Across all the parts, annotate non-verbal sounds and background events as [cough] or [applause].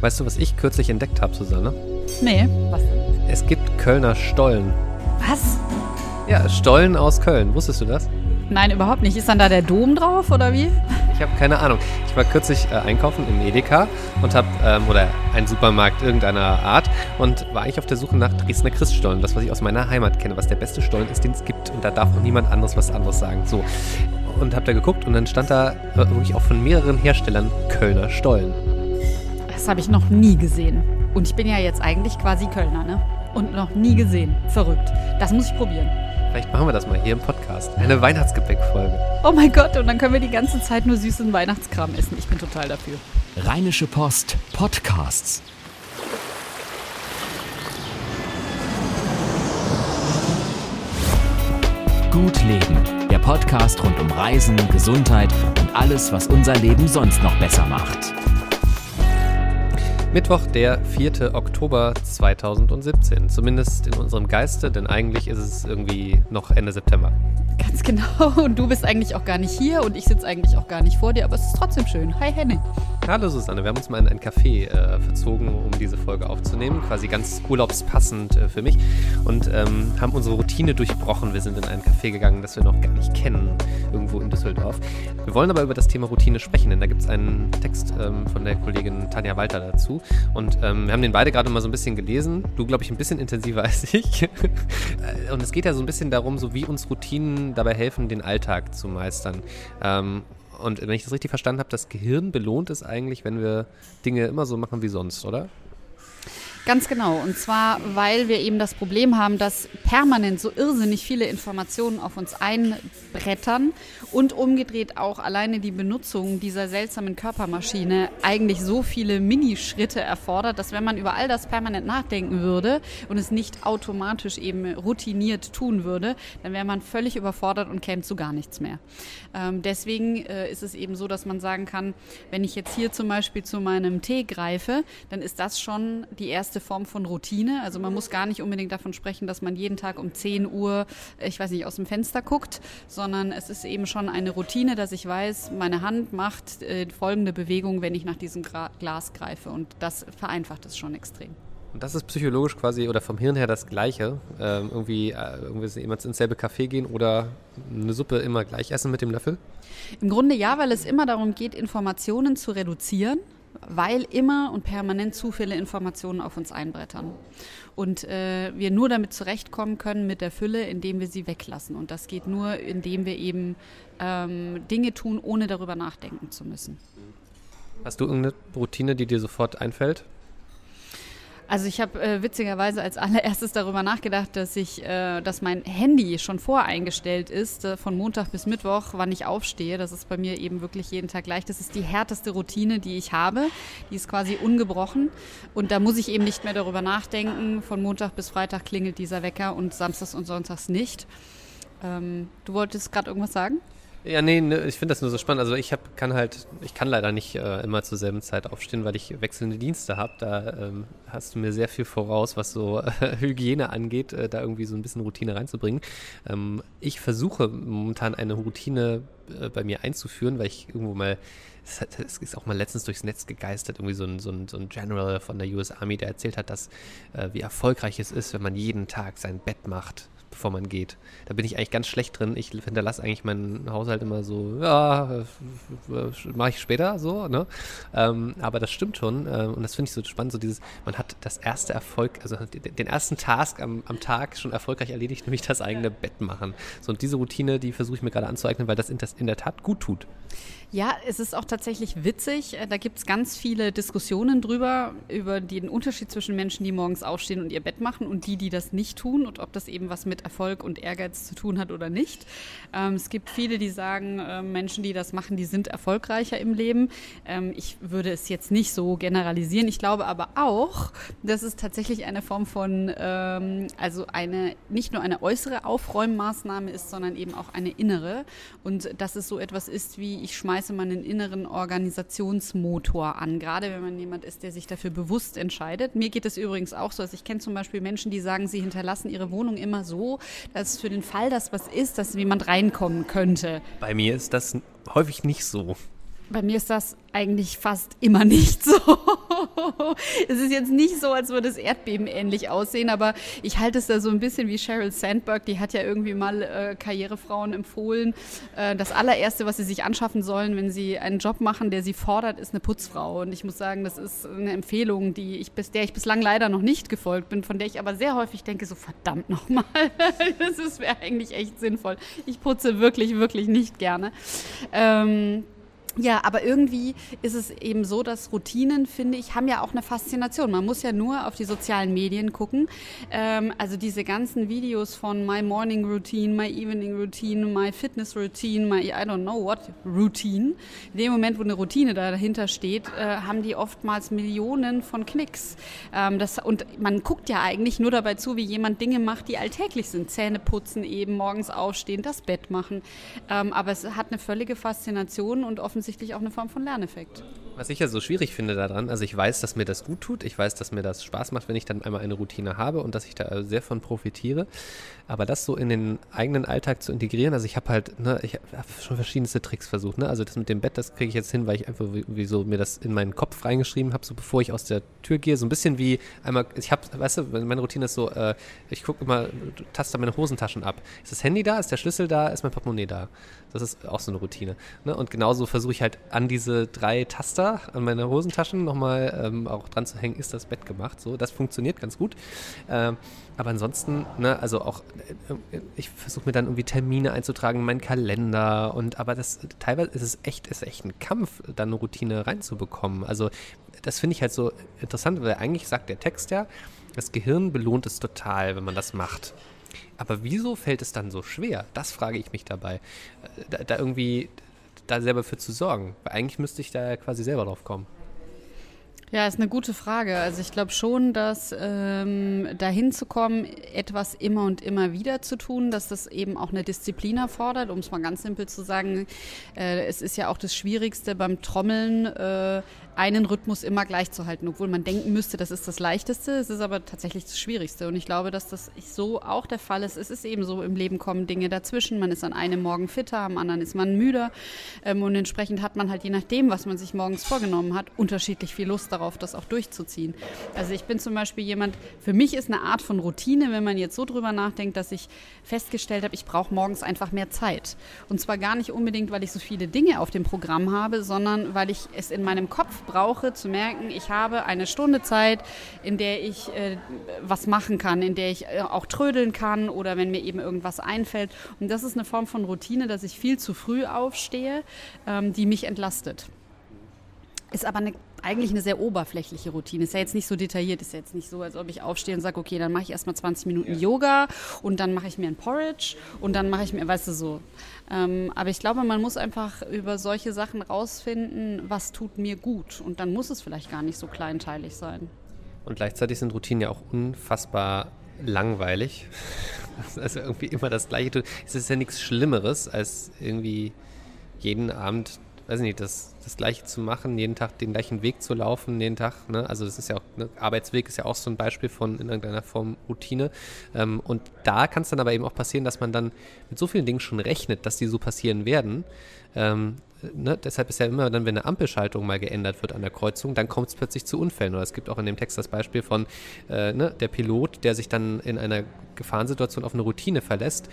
Weißt du, was ich kürzlich entdeckt habe, Susanne? Nee, was denn? Es gibt Kölner Stollen. Was? Ja, Stollen aus Köln. Wusstest du das? Nein, überhaupt nicht. Ist dann da der Dom drauf oder wie? Ich habe keine Ahnung. Ich war kürzlich äh, einkaufen im Edeka und habe, ähm, oder ein Supermarkt irgendeiner Art und war eigentlich auf der Suche nach Dresdner Christstollen. Das, was ich aus meiner Heimat kenne, was der beste Stollen ist, den es gibt. Und da darf auch niemand anderes was anderes sagen. So. Und habe da geguckt und dann stand da äh, wirklich auch von mehreren Herstellern Kölner Stollen. Das habe ich noch nie gesehen. Und ich bin ja jetzt eigentlich quasi Kölner, ne? Und noch nie gesehen. Verrückt. Das muss ich probieren. Vielleicht machen wir das mal hier im Podcast. Eine Weihnachtsgepäckfolge. Oh mein Gott, und dann können wir die ganze Zeit nur süßen Weihnachtskram essen. Ich bin total dafür. Rheinische Post Podcasts. Gut Leben. Der Podcast rund um Reisen, Gesundheit und alles, was unser Leben sonst noch besser macht. Mittwoch, der 4. Oktober 2017. Zumindest in unserem Geiste, denn eigentlich ist es irgendwie noch Ende September. Ganz [laughs] genau. Und du bist eigentlich auch gar nicht hier und ich sitze eigentlich auch gar nicht vor dir, aber es ist trotzdem schön. Hi Henning. Hallo Susanne, wir haben uns mal in ein Café äh, verzogen, um diese Folge aufzunehmen, quasi ganz urlaubspassend äh, für mich und ähm, haben unsere Routine durchbrochen. Wir sind in ein Café gegangen, das wir noch gar nicht kennen, irgendwo in Düsseldorf. Wir wollen aber über das Thema Routine sprechen, denn da gibt es einen Text ähm, von der Kollegin Tanja Walter dazu und ähm, wir haben den beide gerade mal so ein bisschen gelesen. Du, glaube ich, ein bisschen intensiver [laughs] als ich. und es geht ja so ein bisschen darum, so wie uns Routinen dabei helfen, den Alltag zu meistern. Ähm, und wenn ich das richtig verstanden habe, das Gehirn belohnt es eigentlich, wenn wir Dinge immer so machen wie sonst, oder? Ganz genau. Und zwar, weil wir eben das Problem haben, dass permanent so irrsinnig viele Informationen auf uns einbrettern und umgedreht auch alleine die Benutzung dieser seltsamen Körpermaschine eigentlich so viele Minischritte erfordert, dass wenn man über all das permanent nachdenken würde und es nicht automatisch eben routiniert tun würde, dann wäre man völlig überfordert und käme zu gar nichts mehr. Ähm, deswegen äh, ist es eben so, dass man sagen kann, wenn ich jetzt hier zum Beispiel zu meinem Tee greife, dann ist das schon die erste feste Form von Routine. Also man muss gar nicht unbedingt davon sprechen, dass man jeden Tag um 10 Uhr, ich weiß nicht, aus dem Fenster guckt, sondern es ist eben schon eine Routine, dass ich weiß, meine Hand macht äh, folgende Bewegung, wenn ich nach diesem Gra Glas greife. Und das vereinfacht es schon extrem. Und das ist psychologisch quasi oder vom Hirn her das Gleiche. Ähm, irgendwie, äh, irgendwie immer ins selbe Café gehen oder eine Suppe immer gleich essen mit dem Löffel? Im Grunde ja, weil es immer darum geht, Informationen zu reduzieren weil immer und permanent zu viele Informationen auf uns einbrettern. Und äh, wir nur damit zurechtkommen können mit der Fülle, indem wir sie weglassen. Und das geht nur, indem wir eben ähm, Dinge tun, ohne darüber nachdenken zu müssen. Hast du irgendeine Routine, die dir sofort einfällt? Also ich habe äh, witzigerweise als allererstes darüber nachgedacht, dass ich, äh, dass mein Handy schon voreingestellt ist, äh, von Montag bis Mittwoch, wann ich aufstehe. Das ist bei mir eben wirklich jeden Tag gleich. Das ist die härteste Routine, die ich habe. Die ist quasi ungebrochen. Und da muss ich eben nicht mehr darüber nachdenken. Von Montag bis Freitag klingelt dieser Wecker und samstags und sonntags nicht. Ähm, du wolltest gerade irgendwas sagen? Ja, nee, ne, ich finde das nur so spannend. Also ich hab, kann halt, ich kann leider nicht äh, immer zur selben Zeit aufstehen, weil ich wechselnde Dienste habe. Da ähm, hast du mir sehr viel voraus, was so äh, [laughs] Hygiene angeht, äh, da irgendwie so ein bisschen Routine reinzubringen. Ähm, ich versuche momentan eine Routine äh, bei mir einzuführen, weil ich irgendwo mal es ist auch mal letztens durchs Netz gegeistert, irgendwie so ein, so ein, so ein General von der US Army, der erzählt hat, dass äh, wie erfolgreich es ist, wenn man jeden Tag sein Bett macht bevor man geht. Da bin ich eigentlich ganz schlecht drin. Ich hinterlasse eigentlich meinen Haushalt immer so, ja, mache ich später so, ne? Ähm, aber das stimmt schon ähm, und das finde ich so spannend, so dieses, man hat das erste Erfolg, also den ersten Task am, am Tag schon erfolgreich erledigt, nämlich das eigene Bett machen. So und diese Routine, die versuche ich mir gerade anzueignen, weil das in, das in der Tat gut tut. Ja, es ist auch tatsächlich witzig. Äh, da gibt es ganz viele Diskussionen drüber, über den Unterschied zwischen Menschen, die morgens aufstehen und ihr Bett machen und die, die das nicht tun und ob das eben was mit Erfolg und Ehrgeiz zu tun hat oder nicht. Ähm, es gibt viele, die sagen, äh, Menschen, die das machen, die sind erfolgreicher im Leben. Ähm, ich würde es jetzt nicht so generalisieren. Ich glaube aber auch, dass es tatsächlich eine Form von, ähm, also eine, nicht nur eine äußere Aufräummaßnahme ist, sondern eben auch eine innere. Und dass es so etwas ist wie, ich schmeiße schmeiße man einen inneren Organisationsmotor an, gerade wenn man jemand ist, der sich dafür bewusst entscheidet. Mir geht es übrigens auch so, also ich kenne zum Beispiel Menschen, die sagen, sie hinterlassen ihre Wohnung immer so, dass für den Fall, dass was ist, dass jemand reinkommen könnte. Bei mir ist das häufig nicht so. Bei mir ist das eigentlich fast immer nicht so. [laughs] es ist jetzt nicht so, als würde es Erdbeben ähnlich aussehen, aber ich halte es da so ein bisschen wie Sheryl Sandberg, die hat ja irgendwie mal äh, Karrierefrauen empfohlen. Äh, das allererste, was sie sich anschaffen sollen, wenn sie einen Job machen, der sie fordert, ist eine Putzfrau. Und ich muss sagen, das ist eine Empfehlung, die ich bis, der ich bislang leider noch nicht gefolgt bin, von der ich aber sehr häufig denke, so verdammt nochmal, [laughs] das wäre eigentlich echt sinnvoll. Ich putze wirklich, wirklich nicht gerne. Ähm, ja, aber irgendwie ist es eben so, dass Routinen, finde ich, haben ja auch eine Faszination. Man muss ja nur auf die sozialen Medien gucken. Ähm, also diese ganzen Videos von My Morning Routine, My Evening Routine, My Fitness Routine, My I don't know what Routine. In dem Moment, wo eine Routine dahinter steht, äh, haben die oftmals Millionen von Klicks. Ähm, das, und man guckt ja eigentlich nur dabei zu, wie jemand Dinge macht, die alltäglich sind. Zähne putzen eben, morgens aufstehen, das Bett machen. Ähm, aber es hat eine völlige Faszination und offensichtlich offensichtlich auch eine Form von Lerneffekt. Was ich ja so schwierig finde daran, also ich weiß, dass mir das gut tut, ich weiß, dass mir das Spaß macht, wenn ich dann einmal eine Routine habe und dass ich da sehr von profitiere. Aber das so in den eigenen Alltag zu integrieren, also ich habe halt, ne, ich habe schon verschiedenste Tricks versucht, ne? Also das mit dem Bett, das kriege ich jetzt hin, weil ich einfach wie, so mir das in meinen Kopf reingeschrieben habe, so bevor ich aus der Tür gehe, so ein bisschen wie einmal, ich habe, weißt du, meine Routine ist so, äh, ich gucke immer, taste meine Hosentaschen ab. Ist das Handy da? Ist der Schlüssel da? Ist mein Portemonnaie da? Das ist auch so eine Routine. Ne? Und genauso versuche ich halt an diese drei Taster, an meine Hosentaschen nochmal ähm, auch dran zu hängen, ist das Bett gemacht. So, das funktioniert ganz gut. Ähm, aber ansonsten, ne, also auch, äh, ich versuche mir dann irgendwie Termine einzutragen, meinen Kalender und aber das teilweise ist es echt, ist echt ein Kampf, da eine Routine reinzubekommen. Also das finde ich halt so interessant, weil eigentlich sagt der Text ja, das Gehirn belohnt es total, wenn man das macht. Aber wieso fällt es dann so schwer? Das frage ich mich dabei. Äh, da, da irgendwie da selber für zu sorgen. Weil eigentlich müsste ich da quasi selber drauf kommen. Ja, ist eine gute Frage. Also ich glaube schon, dass ähm, dahin zu kommen, etwas immer und immer wieder zu tun, dass das eben auch eine Disziplin erfordert, um es mal ganz simpel zu sagen. Äh, es ist ja auch das Schwierigste beim Trommeln. Äh, einen Rhythmus immer gleich zu halten, obwohl man denken müsste, das ist das Leichteste. Es ist aber tatsächlich das Schwierigste. Und ich glaube, dass das so auch der Fall ist. Es ist eben so, im Leben kommen Dinge dazwischen. Man ist an einem Morgen fitter, am anderen ist man müder. Ähm, und entsprechend hat man halt je nachdem, was man sich morgens vorgenommen hat, unterschiedlich viel Lust darauf, das auch durchzuziehen. Also ich bin zum Beispiel jemand, für mich ist eine Art von Routine, wenn man jetzt so drüber nachdenkt, dass ich festgestellt habe, ich brauche morgens einfach mehr Zeit. Und zwar gar nicht unbedingt, weil ich so viele Dinge auf dem Programm habe, sondern weil ich es in meinem Kopf brauche, zu merken, ich habe eine Stunde Zeit, in der ich äh, was machen kann, in der ich äh, auch trödeln kann oder wenn mir eben irgendwas einfällt. Und das ist eine Form von Routine, dass ich viel zu früh aufstehe, ähm, die mich entlastet. Ist aber eine, eigentlich eine sehr oberflächliche Routine. Ist ja jetzt nicht so detailliert, ist ja jetzt nicht so, als ob ich aufstehe und sage, okay, dann mache ich erstmal 20 Minuten ja. Yoga und dann mache ich mir ein Porridge und dann mache ich mir, weißt du, so. Ähm, aber ich glaube, man muss einfach über solche Sachen rausfinden, was tut mir gut. Und dann muss es vielleicht gar nicht so kleinteilig sein. Und gleichzeitig sind Routinen ja auch unfassbar langweilig. [laughs] Also irgendwie immer das Gleiche. Es ist ja nichts Schlimmeres, als irgendwie jeden Abend weiß nicht, das, das Gleiche zu machen, jeden Tag den gleichen Weg zu laufen, jeden Tag, ne? also das ist ja auch, ne? Arbeitsweg ist ja auch so ein Beispiel von in irgendeiner Form Routine. Ähm, und da kann es dann aber eben auch passieren, dass man dann mit so vielen Dingen schon rechnet, dass die so passieren werden. Ähm, ne? Deshalb ist ja immer dann, wenn eine Ampelschaltung mal geändert wird an der Kreuzung, dann kommt es plötzlich zu Unfällen. Oder es gibt auch in dem Text das Beispiel von äh, ne? der Pilot, der sich dann in einer Gefahrensituation auf eine Routine verlässt,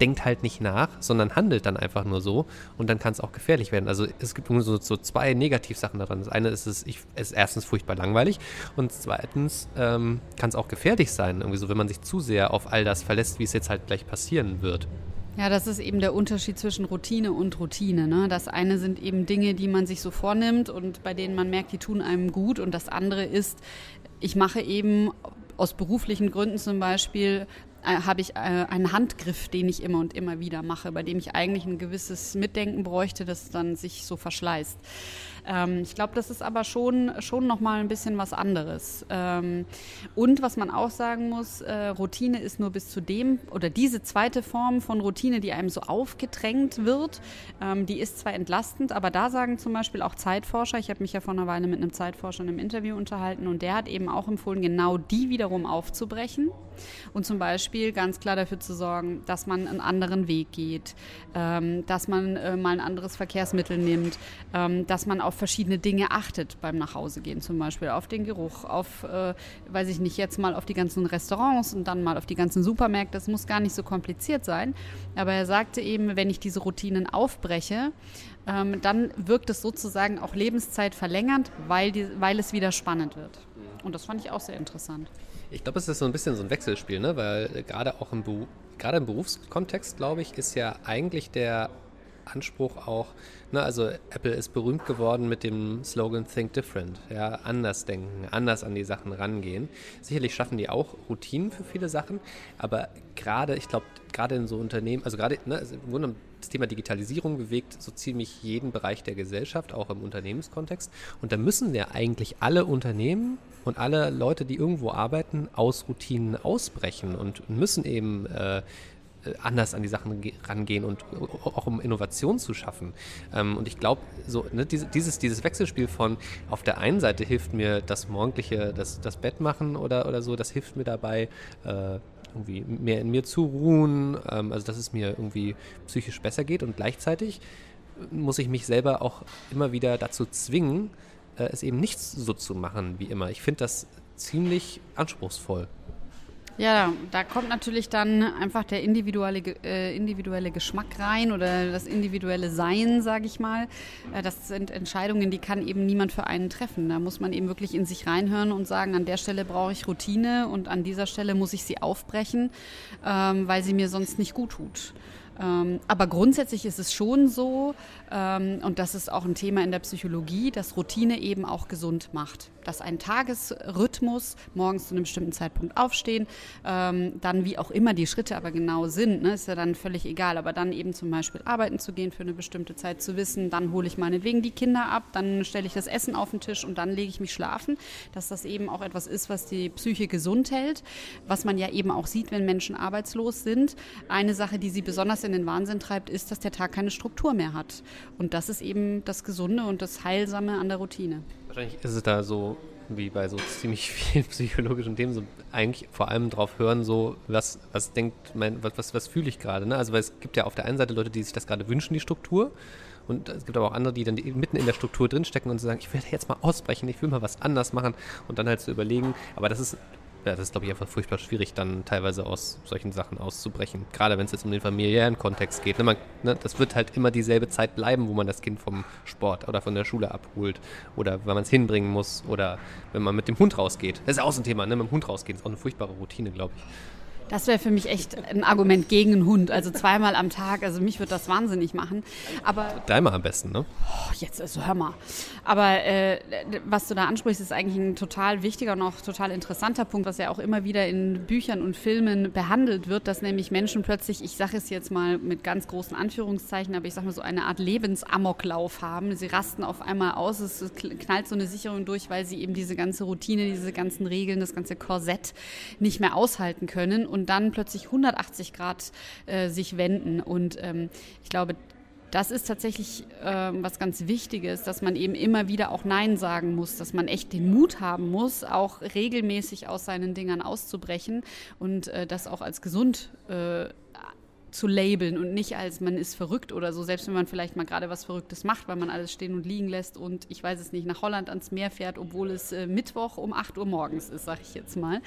denkt halt nicht nach, sondern handelt dann einfach nur so und dann kann es auch gefährlich werden. Also es gibt so, so, zwei Negativsachen daran. Das eine ist, es ich, ist erstens furchtbar langweilig und zweitens ähm, kann es auch gefährlich sein, irgendwie so, wenn man sich zu sehr auf all das verlässt, wie es jetzt halt gleich passieren wird. Ja, das ist eben der Unterschied zwischen Routine und Routine. Ne? Das eine sind eben Dinge, die man sich so vornimmt und bei denen man merkt, die tun einem gut. Und das andere ist, ich mache eben aus beruflichen Gründen zum Beispiel äh, habe ich äh, einen Handgriff, den ich immer und immer wieder mache, bei dem ich eigentlich ein gewisses Mitdenken bräuchte, das dann sich so verschleißt. Ähm, ich glaube, das ist aber schon, schon nochmal ein bisschen was anderes. Ähm, und was man auch sagen muss, äh, Routine ist nur bis zu dem, oder diese zweite Form von Routine, die einem so aufgedrängt wird, ähm, die ist zwar entlastend, aber da sagen zum Beispiel auch Zeitforscher, ich habe mich ja vor einer Weile mit einem Zeitforscher in einem Interview unterhalten und der hat eben auch empfohlen, genau die wiederum aufzubrechen und zum Beispiel ganz klar dafür zu sorgen, dass man einen anderen Weg geht, ähm, dass man äh, mal ein anderes Verkehrsmittel nimmt, ähm, dass man auf verschiedene Dinge achtet beim Nachhausegehen, zum Beispiel auf den Geruch, auf, äh, weiß ich nicht, jetzt mal auf die ganzen Restaurants und dann mal auf die ganzen Supermärkte. Das muss gar nicht so kompliziert sein. Aber er sagte eben, wenn ich diese Routinen aufbreche, ähm, dann wirkt es sozusagen auch Lebenszeit verlängernd, weil, die, weil es wieder spannend wird. Und das fand ich auch sehr interessant. Ich glaube, es ist so ein bisschen so ein Wechselspiel, ne? weil äh, gerade auch im, gerade im Berufskontext, glaube ich, ist ja eigentlich der Anspruch auch, ne, also Apple ist berühmt geworden mit dem Slogan Think Different, ja, anders denken, anders an die Sachen rangehen. Sicherlich schaffen die auch Routinen für viele Sachen, aber gerade, ich glaube, gerade in so Unternehmen, also gerade, ne, im Grunde das Thema Digitalisierung bewegt so ziemlich jeden Bereich der Gesellschaft, auch im Unternehmenskontext. Und da müssen ja eigentlich alle Unternehmen und alle Leute, die irgendwo arbeiten, aus Routinen ausbrechen und müssen eben äh, anders an die Sachen rangehen und auch um Innovation zu schaffen. Ähm, und ich glaube, so, ne, dieses, dieses Wechselspiel von auf der einen Seite hilft mir das morgendliche, das, das Bett machen oder, oder so, das hilft mir dabei, äh, irgendwie mehr in mir zu ruhen, ähm, also dass es mir irgendwie psychisch besser geht und gleichzeitig muss ich mich selber auch immer wieder dazu zwingen, äh, es eben nicht so zu machen wie immer. Ich finde das ziemlich anspruchsvoll. Ja, da kommt natürlich dann einfach der individuelle, äh, individuelle Geschmack rein oder das individuelle Sein, sage ich mal. Äh, das sind Entscheidungen, die kann eben niemand für einen treffen. Da muss man eben wirklich in sich reinhören und sagen, an der Stelle brauche ich Routine und an dieser Stelle muss ich sie aufbrechen, ähm, weil sie mir sonst nicht gut tut. Ähm, aber grundsätzlich ist es schon so, ähm, und das ist auch ein Thema in der Psychologie, dass Routine eben auch gesund macht. Dass ein Tagesrhythmus, morgens zu einem bestimmten Zeitpunkt aufstehen, ähm, dann wie auch immer die Schritte aber genau sind, ne, ist ja dann völlig egal, aber dann eben zum Beispiel arbeiten zu gehen für eine bestimmte Zeit zu wissen, dann hole ich meinetwegen die Kinder ab, dann stelle ich das Essen auf den Tisch und dann lege ich mich schlafen, dass das eben auch etwas ist, was die Psyche gesund hält, was man ja eben auch sieht, wenn Menschen arbeitslos sind. Eine Sache, die sie besonders in den Wahnsinn treibt, ist, dass der Tag keine Struktur mehr hat. Und das ist eben das Gesunde und das Heilsame an der Routine. Wahrscheinlich ist es da so wie bei so [laughs] ziemlich vielen psychologischen Themen, so eigentlich vor allem drauf hören, so was, was denkt mein, was, was, was fühle ich gerade. Ne? Also weil es gibt ja auf der einen Seite Leute, die sich das gerade wünschen, die Struktur. Und es gibt aber auch andere, die dann mitten in der Struktur drinstecken und sagen, ich will jetzt mal ausbrechen, ich will mal was anders machen und dann halt zu so überlegen. Aber das ist ja, das ist, glaube ich, einfach furchtbar schwierig, dann teilweise aus solchen Sachen auszubrechen. Gerade wenn es jetzt um den familiären Kontext geht. Ne, man, ne, das wird halt immer dieselbe Zeit bleiben, wo man das Kind vom Sport oder von der Schule abholt. Oder wenn man es hinbringen muss. Oder wenn man mit dem Hund rausgeht. Das ist auch so ein Thema, ne? mit dem Hund rausgehen. Das ist auch eine furchtbare Routine, glaube ich. Das wäre für mich echt ein Argument gegen einen Hund. Also zweimal am Tag. Also mich würde das wahnsinnig machen. Aber dreimal am besten, ne? Oh, jetzt also hör mal. Aber äh, was du da ansprichst, ist eigentlich ein total wichtiger und auch total interessanter Punkt, was ja auch immer wieder in Büchern und Filmen behandelt wird, dass nämlich Menschen plötzlich, ich sage es jetzt mal mit ganz großen Anführungszeichen, aber ich sage mal so eine Art Lebensamoklauf haben. Sie rasten auf einmal aus, es knallt so eine Sicherung durch, weil sie eben diese ganze Routine, diese ganzen Regeln, das ganze Korsett nicht mehr aushalten können und dann plötzlich 180 Grad äh, sich wenden. Und ähm, ich glaube, das ist tatsächlich äh, was ganz Wichtiges, dass man eben immer wieder auch Nein sagen muss, dass man echt den Mut haben muss, auch regelmäßig aus seinen Dingern auszubrechen und äh, das auch als gesund äh, zu labeln und nicht als man ist verrückt oder so, selbst wenn man vielleicht mal gerade was Verrücktes macht, weil man alles stehen und liegen lässt und ich weiß es nicht, nach Holland ans Meer fährt, obwohl es äh, Mittwoch um 8 Uhr morgens ist, sag ich jetzt mal.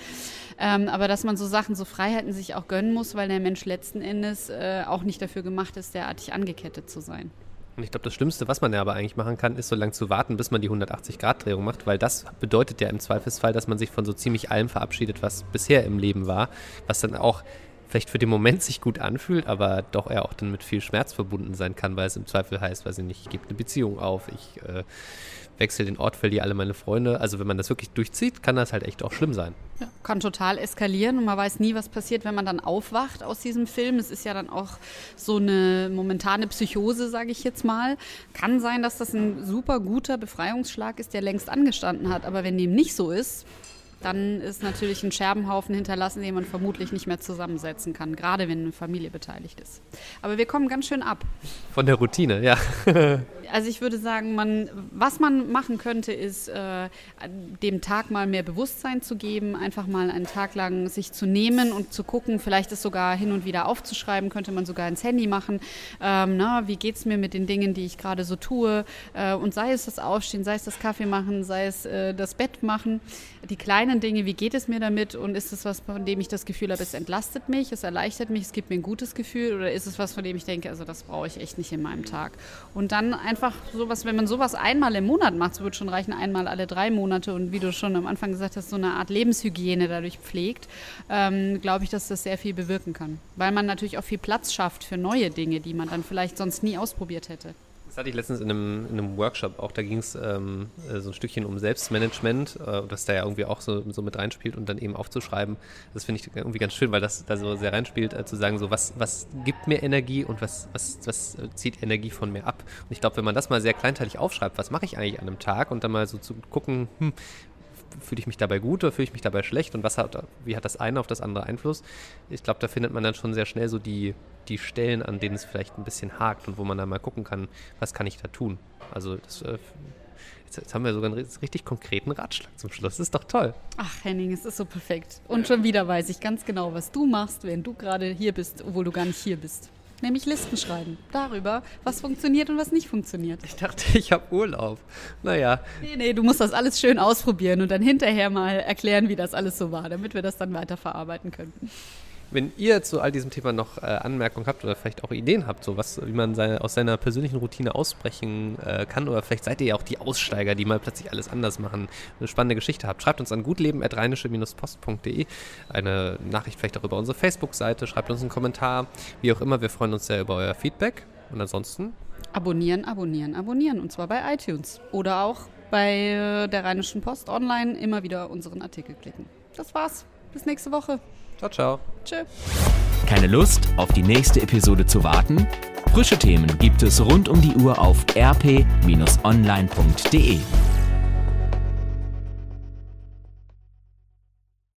Ähm, aber dass man so Sachen, so Freiheiten sich auch gönnen muss, weil der Mensch letzten Endes äh, auch nicht dafür gemacht ist, derartig angekettet zu sein. Und ich glaube, das Schlimmste, was man ja aber eigentlich machen kann, ist so lange zu warten, bis man die 180-Grad-Drehung macht, weil das bedeutet ja im Zweifelsfall, dass man sich von so ziemlich allem verabschiedet, was bisher im Leben war, was dann auch vielleicht für den Moment sich gut anfühlt, aber doch eher auch dann mit viel Schmerz verbunden sein kann, weil es im Zweifel heißt, weiß ich nicht, ich gebe eine Beziehung auf, ich äh, wechsle den Ort, verliere alle meine Freunde. Also wenn man das wirklich durchzieht, kann das halt echt auch schlimm sein. Ja, kann total eskalieren und man weiß nie, was passiert, wenn man dann aufwacht aus diesem Film. Es ist ja dann auch so eine momentane Psychose, sage ich jetzt mal. Kann sein, dass das ein super guter Befreiungsschlag ist, der längst angestanden hat. Aber wenn dem nicht so ist, dann ist natürlich ein Scherbenhaufen hinterlassen, den man vermutlich nicht mehr zusammensetzen kann, gerade wenn eine Familie beteiligt ist. Aber wir kommen ganz schön ab. Von der Routine, ja. [laughs] also ich würde sagen, man, was man machen könnte, ist äh, dem Tag mal mehr Bewusstsein zu geben, einfach mal einen Tag lang sich zu nehmen und zu gucken, vielleicht es sogar hin und wieder aufzuschreiben, könnte man sogar ins Handy machen. Ähm, na, wie geht es mir mit den Dingen, die ich gerade so tue? Äh, und sei es das Aufstehen, sei es das Kaffee machen, sei es äh, das Bett machen, die kleinen Dinge, wie geht es mir damit und ist es was, von dem ich das Gefühl habe, es entlastet mich, es erleichtert mich, es gibt mir ein gutes Gefühl oder ist es was, von dem ich denke, also das brauche ich echt nicht in meinem Tag. Und dann einfach sowas, wenn man sowas einmal im Monat macht, so wird schon reichen, einmal alle drei Monate und wie du schon am Anfang gesagt hast, so eine Art Lebenshygiene dadurch pflegt, ähm, glaube ich, dass das sehr viel bewirken kann. Weil man natürlich auch viel Platz schafft für neue Dinge, die man dann vielleicht sonst nie ausprobiert hätte. Hatte ich letztens in einem, in einem Workshop auch. Da ging es ähm, äh, so ein Stückchen um Selbstmanagement, äh, das da ja irgendwie auch so, so mit reinspielt und dann eben aufzuschreiben. Das finde ich irgendwie ganz schön, weil das da so sehr reinspielt, äh, zu sagen, so was, was gibt mir Energie und was, was, was zieht Energie von mir ab. Und ich glaube, wenn man das mal sehr kleinteilig aufschreibt, was mache ich eigentlich an einem Tag und dann mal so zu gucken, hm, fühle ich mich dabei gut oder fühle ich mich dabei schlecht und was hat, wie hat das eine auf das andere Einfluss? Ich glaube, da findet man dann schon sehr schnell so die, die Stellen, an denen es vielleicht ein bisschen hakt und wo man dann mal gucken kann, was kann ich da tun. Also das, äh, jetzt, jetzt, haben wir sogar einen richtig konkreten Ratschlag zum Schluss. Das ist doch toll. Ach, Henning, es ist so perfekt. Und schon wieder weiß ich ganz genau, was du machst, wenn du gerade hier bist, obwohl du gar nicht hier bist nämlich Listen schreiben. Darüber, was funktioniert und was nicht funktioniert. Ich dachte, ich habe Urlaub. Naja. Nee, nee, du musst das alles schön ausprobieren und dann hinterher mal erklären, wie das alles so war, damit wir das dann weiterverarbeiten können. Wenn ihr zu all diesem Thema noch äh, Anmerkungen habt oder vielleicht auch Ideen habt, so was, wie man seine, aus seiner persönlichen Routine ausbrechen äh, kann, oder vielleicht seid ihr ja auch die Aussteiger, die mal plötzlich alles anders machen, eine spannende Geschichte habt, schreibt uns an gutleben.rheinische-post.de eine Nachricht vielleicht auch über unsere Facebook-Seite, schreibt uns einen Kommentar, wie auch immer, wir freuen uns sehr über euer Feedback. Und ansonsten? Abonnieren, abonnieren, abonnieren. Und zwar bei iTunes oder auch bei äh, der Rheinischen Post online immer wieder unseren Artikel klicken. Das war's. Bis nächste Woche. Ciao, ciao. Tschö. Keine Lust, auf die nächste Episode zu warten? Frische Themen gibt es rund um die Uhr auf rp-online.de.